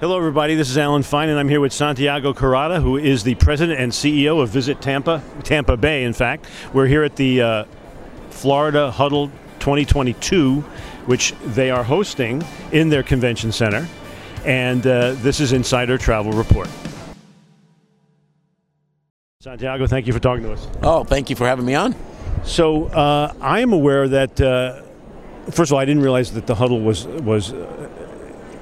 Hello, everybody. This is Alan Fine, and I'm here with Santiago Corrada, who is the president and CEO of Visit Tampa, Tampa Bay, in fact. We're here at the uh, Florida Huddle 2022, which they are hosting in their convention center. And uh, this is Insider Travel Report. Santiago, thank you for talking to us. Oh, thank you for having me on. So uh, I am aware that, uh, first of all, I didn't realize that the Huddle was was uh,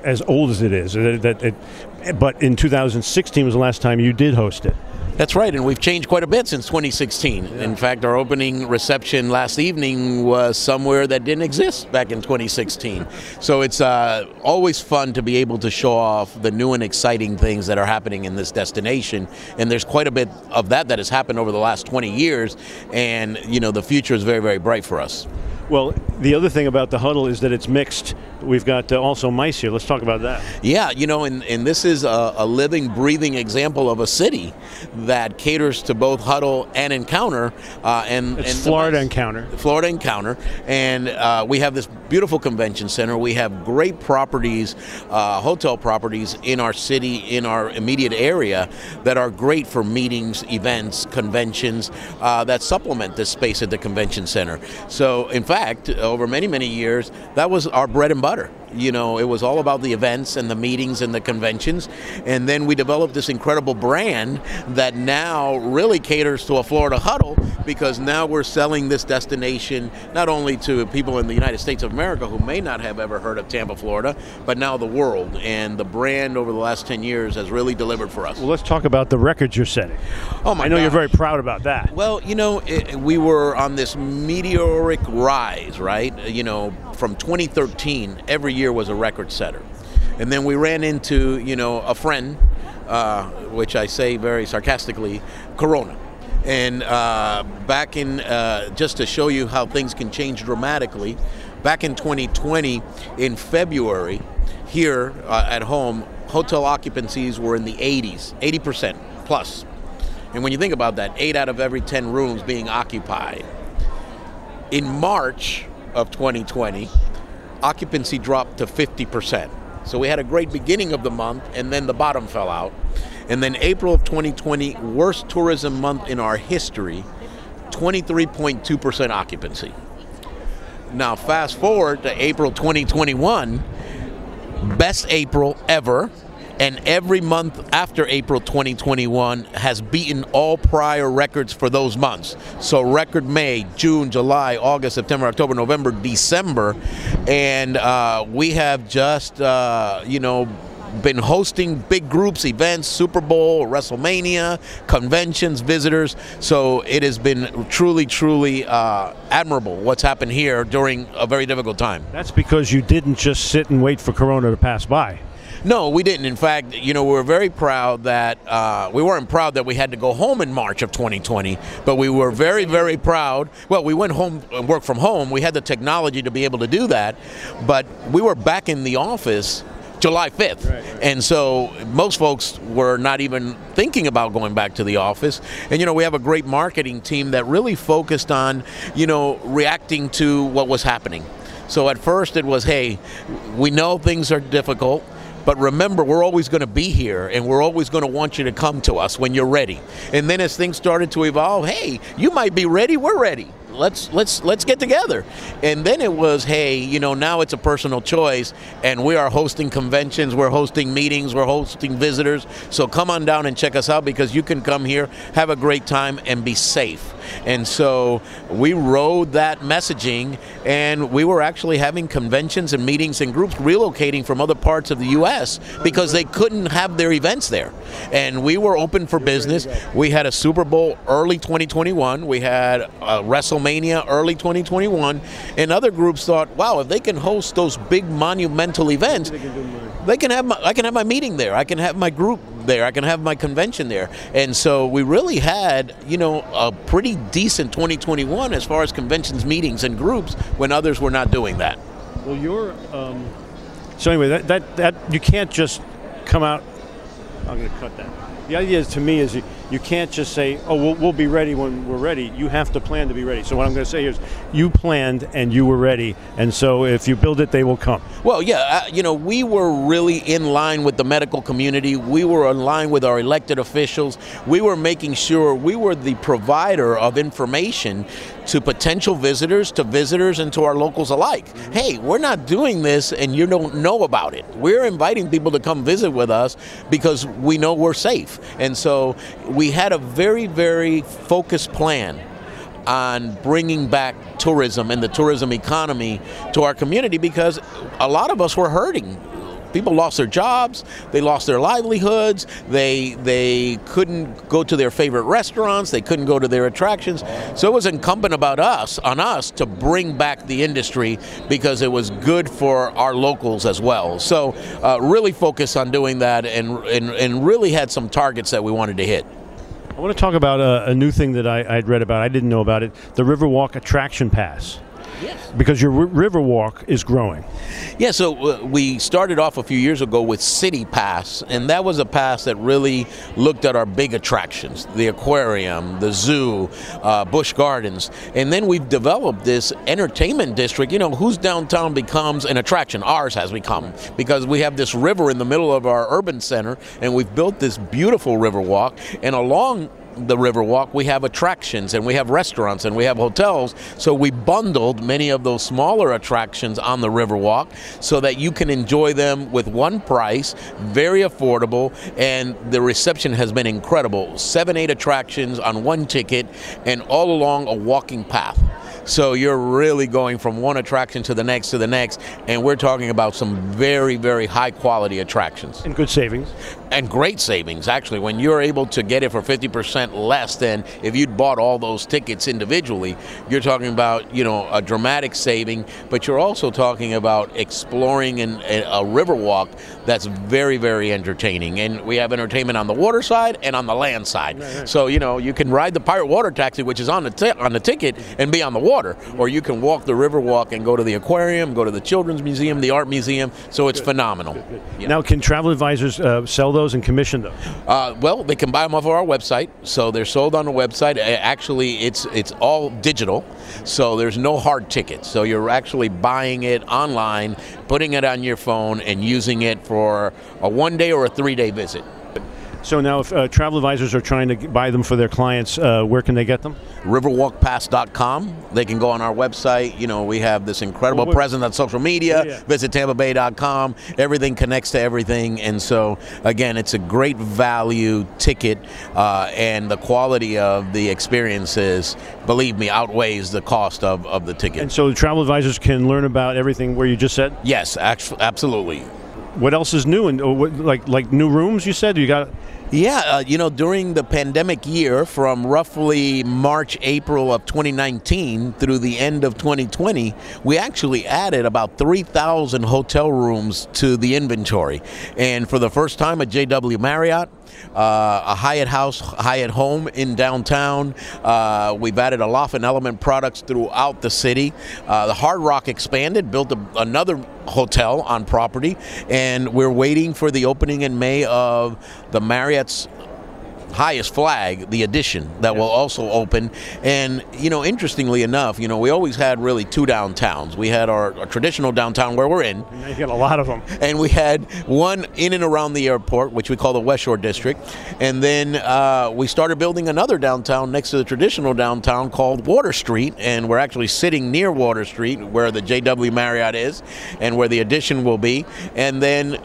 as old as it is. That, it, but in 2016 was the last time you did host it. That's right, and we've changed quite a bit since 2016. Yeah. In fact, our opening reception last evening was somewhere that didn't exist back in 2016. so it's uh, always fun to be able to show off the new and exciting things that are happening in this destination. And there's quite a bit of that that has happened over the last 20 years, and you know the future is very, very bright for us. Well, the other thing about the huddle is that it's mixed. We've got uh, also MICE here. Let's talk about that. Yeah, you know, and, and this is a, a, living, breathing example of a city that caters to both huddle and encounter. Uh, and it's and Florida Encounter. Florida Encounter, and uh, we have this beautiful convention center. We have great properties, uh, hotel properties in our city, in our immediate area, that are great for meetings, events, conventions uh, that supplement this space at the convention center. So, in fact fact, over many, many years, that was our bread and butter water. You know, it was all about the events and the meetings and the conventions. And then we developed this incredible brand that now really caters to a Florida huddle because now we're selling this destination not only to people in the United States of America who may not have ever heard of Tampa, Florida, but now the world. And the brand over the last 10 years has really delivered for us. Well, let's talk about the records you're setting. Oh, my I know gosh. you're very proud about that. Well, you know, it, we were on this meteoric rise, right? You know, from 2013, every year was a record setter. And then we ran into, you know, a friend, uh, which I say very sarcastically, Corona. And uh, back in, uh, just to show you how things can change dramatically, back in 2020, in February, here uh, at home, hotel occupancies were in the 80s, 80% plus. And when you think about that, eight out of every 10 rooms being occupied. In March of 2020, occupancy dropped to 50%. So we had a great beginning of the month, and then the bottom fell out. And then April of 2020, worst tourism month in our history, 23.2% occupancy. Now, fast forward to April 2021, best April ever, and every month after April 2021 has beaten all prior records for those months. So record May, June, July, August, September, October, November, December, and uh, we have just uh, you know been hosting big groups, events, Super Bowl, WrestleMania, conventions, visitors. So it has been truly, truly uh, admirable what's happened here during a very difficult time. That's because you didn't just sit and wait for Corona to pass by. No, we didn't. In fact, you know, we were very proud that uh, we weren't proud that we had to go home in March of 2020, but we were very, very proud. Well, we went home and worked from home. We had the technology to be able to do that, but we were back in the office July 5th. Right, right. And so most folks were not even thinking about going back to the office. And, you know, we have a great marketing team that really focused on, you know, reacting to what was happening. So at first it was, hey, we know things are difficult. But remember, we're always going to be here and we're always going to want you to come to us when you're ready. And then as things started to evolve, hey, you might be ready, we're ready let's let's let's get together. And then it was, hey, you know, now it's a personal choice, and we are hosting conventions, we're hosting meetings, we're hosting visitors. So come on down and check us out because you can come here, have a great time, and be safe. And so we rode that messaging, and we were actually having conventions and meetings and groups relocating from other parts of the U.S. because they couldn't have their events there. And we were open for business. We had a Super Bowl early 2021. We had a WrestleMania early 2021. And other groups thought, wow, if they can host those big monumental events, they can have my, I can have my meeting there. I can have my group there. I can have my convention there. And so we really had, you know, a pretty decent 2021 as far as conventions, meetings, and groups when others were not doing that. Well, you're. Um, so anyway, that, that that you can't just come out. I'm going to cut that. The idea is to me is you, you can't just say, "Oh, we'll, we'll be ready when we're ready." You have to plan to be ready. So what I'm going to say is, you planned and you were ready, and so if you build it, they will come. Well, yeah, uh, you know, we were really in line with the medical community. We were in line with our elected officials. We were making sure we were the provider of information to potential visitors, to visitors, and to our locals alike. Mm-hmm. Hey, we're not doing this and you don't know about it. We're inviting people to come visit with us because we know we're safe. And so we had a very, very focused plan on bringing back tourism and the tourism economy to our community because a lot of us were hurting people lost their jobs, they lost their livelihoods, they they couldn't go to their favorite restaurants, they couldn't go to their attractions. So it was incumbent about us, on us, to bring back the industry because it was good for our locals as well. So uh, really focused on doing that and, and and really had some targets that we wanted to hit. I want to talk about a, a new thing that I, I'd read about. I didn't know about it. The Riverwalk Attraction Pass. Yes. Because your r- Riverwalk is growing. Yeah, so uh, we started off a few years ago with City Pass, and that was a pass that really looked at our big attractions the aquarium, the zoo, uh, Busch Gardens. And then we've developed this entertainment district. You know, whose downtown becomes an attraction? Ours has become, because we have this river in the middle of our urban center, and we've built this beautiful Riverwalk, and along the Riverwalk, we have attractions and we have restaurants and we have hotels. So we bundled many of those smaller attractions on the Riverwalk so that you can enjoy them with one price, very affordable, and the reception has been incredible. Seven, eight attractions on one ticket and all along a walking path. So you're really going from one attraction to the next to the next, and we're talking about some very, very high quality attractions. And good savings. And great savings, actually, when you're able to get it for 50% less than if you'd bought all those tickets individually, you're talking about, you know, a dramatic saving, but you're also talking about exploring an, a river walk that's very, very entertaining. And we have entertainment on the water side and on the land side. Right, right. So, you know, you can ride the pirate water taxi, which is on the, t- on the ticket, and be on the water water, or you can walk the river walk and go to the aquarium, go to the children's museum, the art museum. So it's good. phenomenal. Good, good. Yeah. Now, can travel advisors uh, sell those and commission them? Uh, well, they can buy them off of our website, so they're sold on the website. Actually, it's it's all digital, so there's no hard tickets. So you're actually buying it online, putting it on your phone, and using it for a one day or a three day visit. So now, if uh, travel advisors are trying to buy them for their clients, uh, where can they get them? Riverwalkpass.com. They can go on our website. You know, we have this incredible well, presence on social media. Yeah, yeah. Visit TampaBay.com. Everything connects to everything, and so again, it's a great value ticket, uh, and the quality of the experiences, believe me, outweighs the cost of, of the ticket. And so, travel advisors can learn about everything where you just said. Yes, actually, absolutely. What else is new and like like new rooms? You said you got. Yeah, uh, you know, during the pandemic year, from roughly March, April of 2019 through the end of 2020, we actually added about 3,000 hotel rooms to the inventory. And for the first time at JW Marriott, uh, a Hyatt House, Hyatt Home in downtown. Uh, we've added a and Element products throughout the city. Uh, the Hard Rock expanded, built a, another hotel on property, and we're waiting for the opening in May of the Marriott's highest flag, the Edition, that will also open. And, you know, interestingly enough, you know, we always had really two downtowns. We had our, our traditional downtown where we're in. You get a lot of them. And we had one in and around the airport, which we call the West Shore District. And then uh, we started building another downtown next to the traditional downtown called Water Street. And we're actually sitting near Water Street where the JW Marriott is and where the Edition will be. And then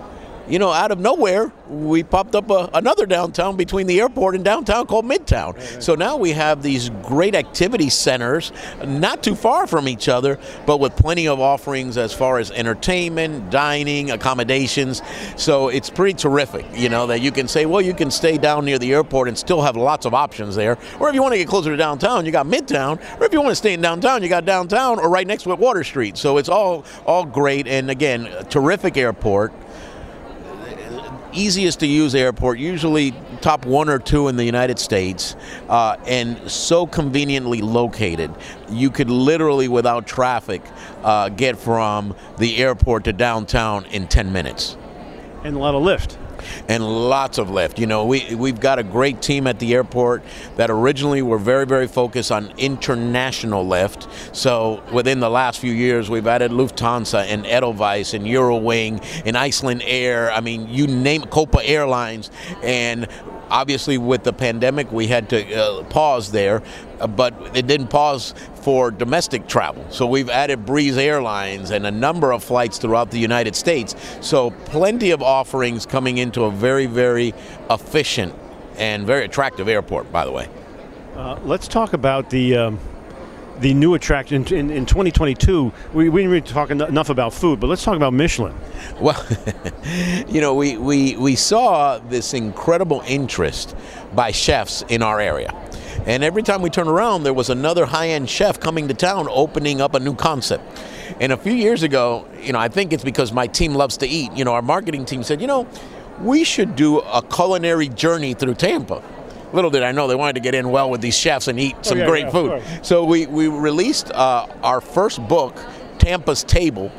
you know, out of nowhere, we popped up a, another downtown between the airport and downtown called Midtown. Right, right. So now we have these great activity centers, not too far from each other, but with plenty of offerings as far as entertainment, dining, accommodations. So it's pretty terrific, you know, that you can say, well, you can stay down near the airport and still have lots of options there. Or if you want to get closer to downtown, you got Midtown. Or if you want to stay in downtown, you got downtown or right next to it, Water Street. So it's all all great. And again, terrific airport easiest to use airport, usually top one or two in the United States, uh, and so conveniently located. You could literally, without traffic, uh, get from the airport to downtown in 10 minutes. And a lot of lift. And lots of lift. You know, we we've got a great team at the airport that originally were very very focused on international lift. So within the last few years, we've added Lufthansa and Edelweiss and Eurowing and Icelandair. I mean, you name Copa Airlines and obviously with the pandemic we had to uh, pause there uh, but it didn't pause for domestic travel. So we've added breeze airlines and a number of flights throughout the united states. So plenty of offerings coming into a very very efficient and very attractive airport by the way. Uh, let's talk about the um the new attraction in, in 2022. We, we didn't really talk enough about food, but let's talk about Michelin. Well, you know, we, we, we saw this incredible interest by chefs in our area. And every time we turn around, there was another high end chef coming to town opening up a new concept. And a few years ago, you know, I think it's because my team loves to eat. You know, our marketing team said, you know, we should do a culinary journey through Tampa little did I know they wanted to get in well with these chefs and eat some oh, yeah, great yeah, food. So we, we released uh, our first book, Tampa's Table,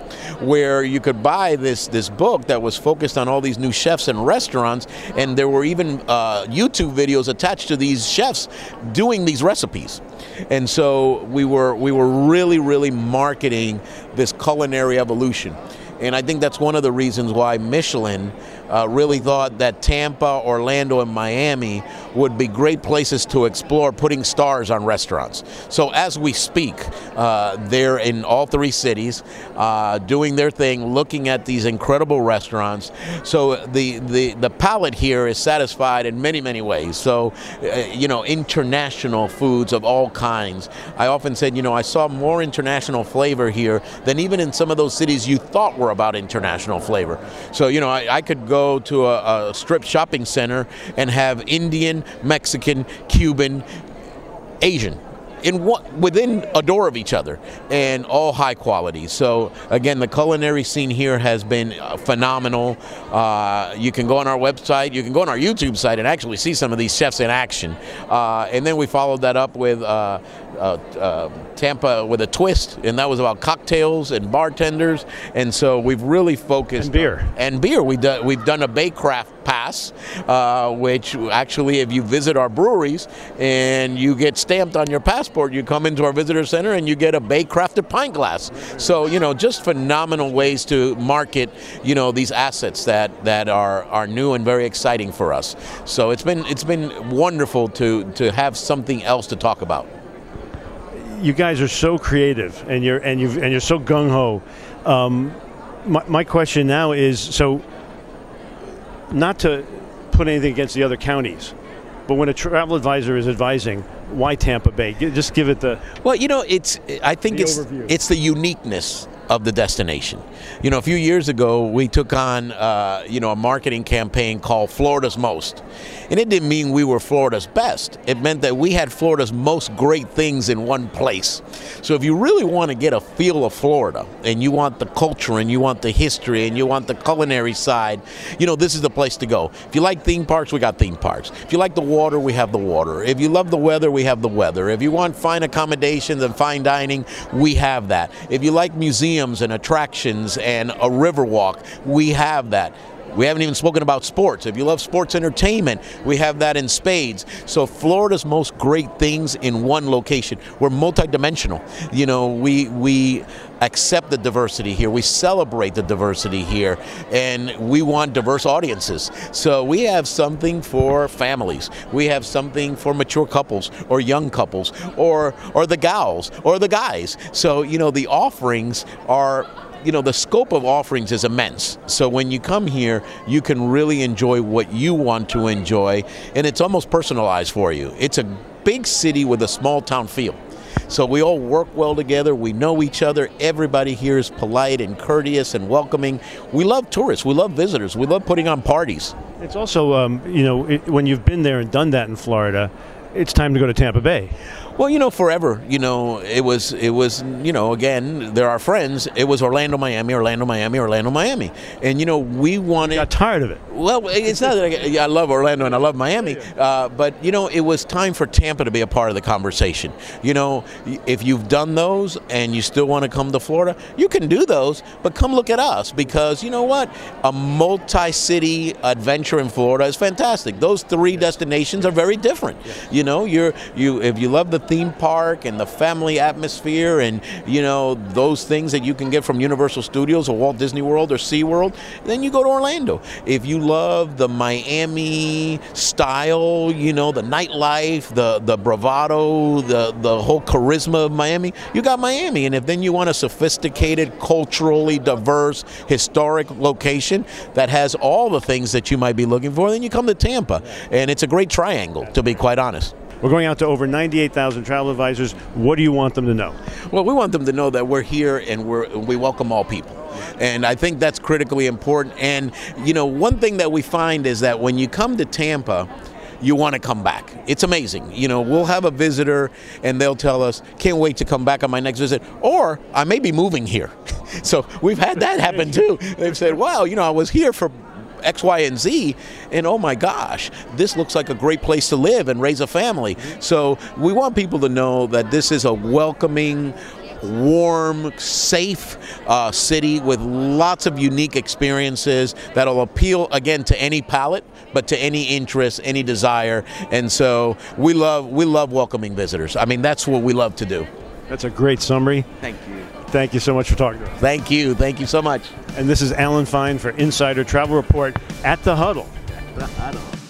where you could buy this this book that was focused on all these new chefs and restaurants, and there were even uh, YouTube videos attached to these chefs doing these recipes. And so we were we were really really marketing this culinary evolution. And I think that's one of the reasons why Michelin uh, really thought that Tampa, Orlando, and Miami would be great places to explore putting stars on restaurants. So as we speak, uh, they're in all three cities uh, doing their thing, looking at these incredible restaurants. So the, the, the palate here is satisfied in many, many ways. So, uh, you know, international foods of all kinds. I often said, you know, I saw more international flavor here than even in some of those cities you thought were about international flavor. So, you know, I, I could go to a, a strip shopping center and have Indian, Mexican, Cuban, Asian in one, within a door of each other and all high quality. So again, the culinary scene here has been uh, phenomenal. Uh, you can go on our website, you can go on our YouTube site and actually see some of these chefs in action. Uh, and then we followed that up with uh, uh, uh, Tampa with a twist, and that was about cocktails and bartenders. And so we've really focused and beer on, and beer. We do, we've done a Baycraft pass, uh, which actually, if you visit our breweries and you get stamped on your passport, you come into our visitor center and you get a bay Baycrafted pint glass. So you know, just phenomenal ways to market you know these assets that that are are new and very exciting for us. So it's been it's been wonderful to to have something else to talk about you guys are so creative and you're and you and you're so gung ho. Um, my, my question now is so not to put anything against the other counties, but when a travel advisor is advising, why Tampa Bay? Just give it the well. You know, it's I think it's overview. it's the uniqueness of the destination. You know, a few years ago, we took on, uh, you know, a marketing campaign called Florida's Most. And it didn't mean we were Florida's best. It meant that we had Florida's most great things in one place. So if you really want to get a feel of Florida and you want the culture and you want the history and you want the culinary side, you know, this is the place to go. If you like theme parks, we got theme parks. If you like the water, we have the water. If you love the weather, we have the weather. If you want fine accommodations and fine dining, we have that. If you like museums and attractions and a river walk, we have that. We haven't even spoken about sports. If you love sports entertainment, we have that in spades. So Florida's most great things in one location. We're multidimensional. You know, we we accept the diversity here. We celebrate the diversity here, and we want diverse audiences. So we have something for families. We have something for mature couples or young couples or or the gals or the guys. So you know the offerings are you know, the scope of offerings is immense. So when you come here, you can really enjoy what you want to enjoy, and it's almost personalized for you. It's a big city with a small town feel. So we all work well together. We know each other. Everybody here is polite and courteous and welcoming. We love tourists. We love visitors. We love putting on parties. It's also, um, you know, it, when you've been there and done that in Florida, it's time to go to Tampa Bay. Well, you know, forever, you know, it was, it was, you know, again, there are our friends. It was Orlando, Miami, Orlando, Miami, Orlando, Miami, and you know, we wanted. Got tired of it. Well, it's not that I, I love Orlando and I love Miami, uh, but you know, it was time for Tampa to be a part of the conversation. You know, if you've done those and you still want to come to Florida, you can do those, but come look at us because you know what? A multi-city adventure in Florida is fantastic. Those three destinations are very different. You know, you're you if you love the theme park and the family atmosphere and you know those things that you can get from Universal Studios or Walt Disney World or SeaWorld, then you go to Orlando. If you love the Miami style, you know, the nightlife, the the bravado, the the whole charisma of Miami, you got Miami. And if then you want a sophisticated, culturally diverse, historic location that has all the things that you might be looking for, then you come to Tampa. And it's a great triangle, to be quite honest. We're going out to over 98,000 travel advisors. What do you want them to know? Well, we want them to know that we're here and we're, we welcome all people. And I think that's critically important. And, you know, one thing that we find is that when you come to Tampa, you want to come back. It's amazing. You know, we'll have a visitor and they'll tell us, can't wait to come back on my next visit. Or I may be moving here. so we've had that happen too. They've said, wow, you know, I was here for X, Y, and Z, and oh my gosh, this looks like a great place to live and raise a family. So we want people to know that this is a welcoming, warm, safe uh, city with lots of unique experiences that'll appeal again to any palate, but to any interest, any desire. And so we love we love welcoming visitors. I mean, that's what we love to do. That's a great summary. Thank you. Thank you so much for talking to us. Thank you. Thank you so much. And this is Alan Fine for Insider Travel Report at the Huddle. The huddle.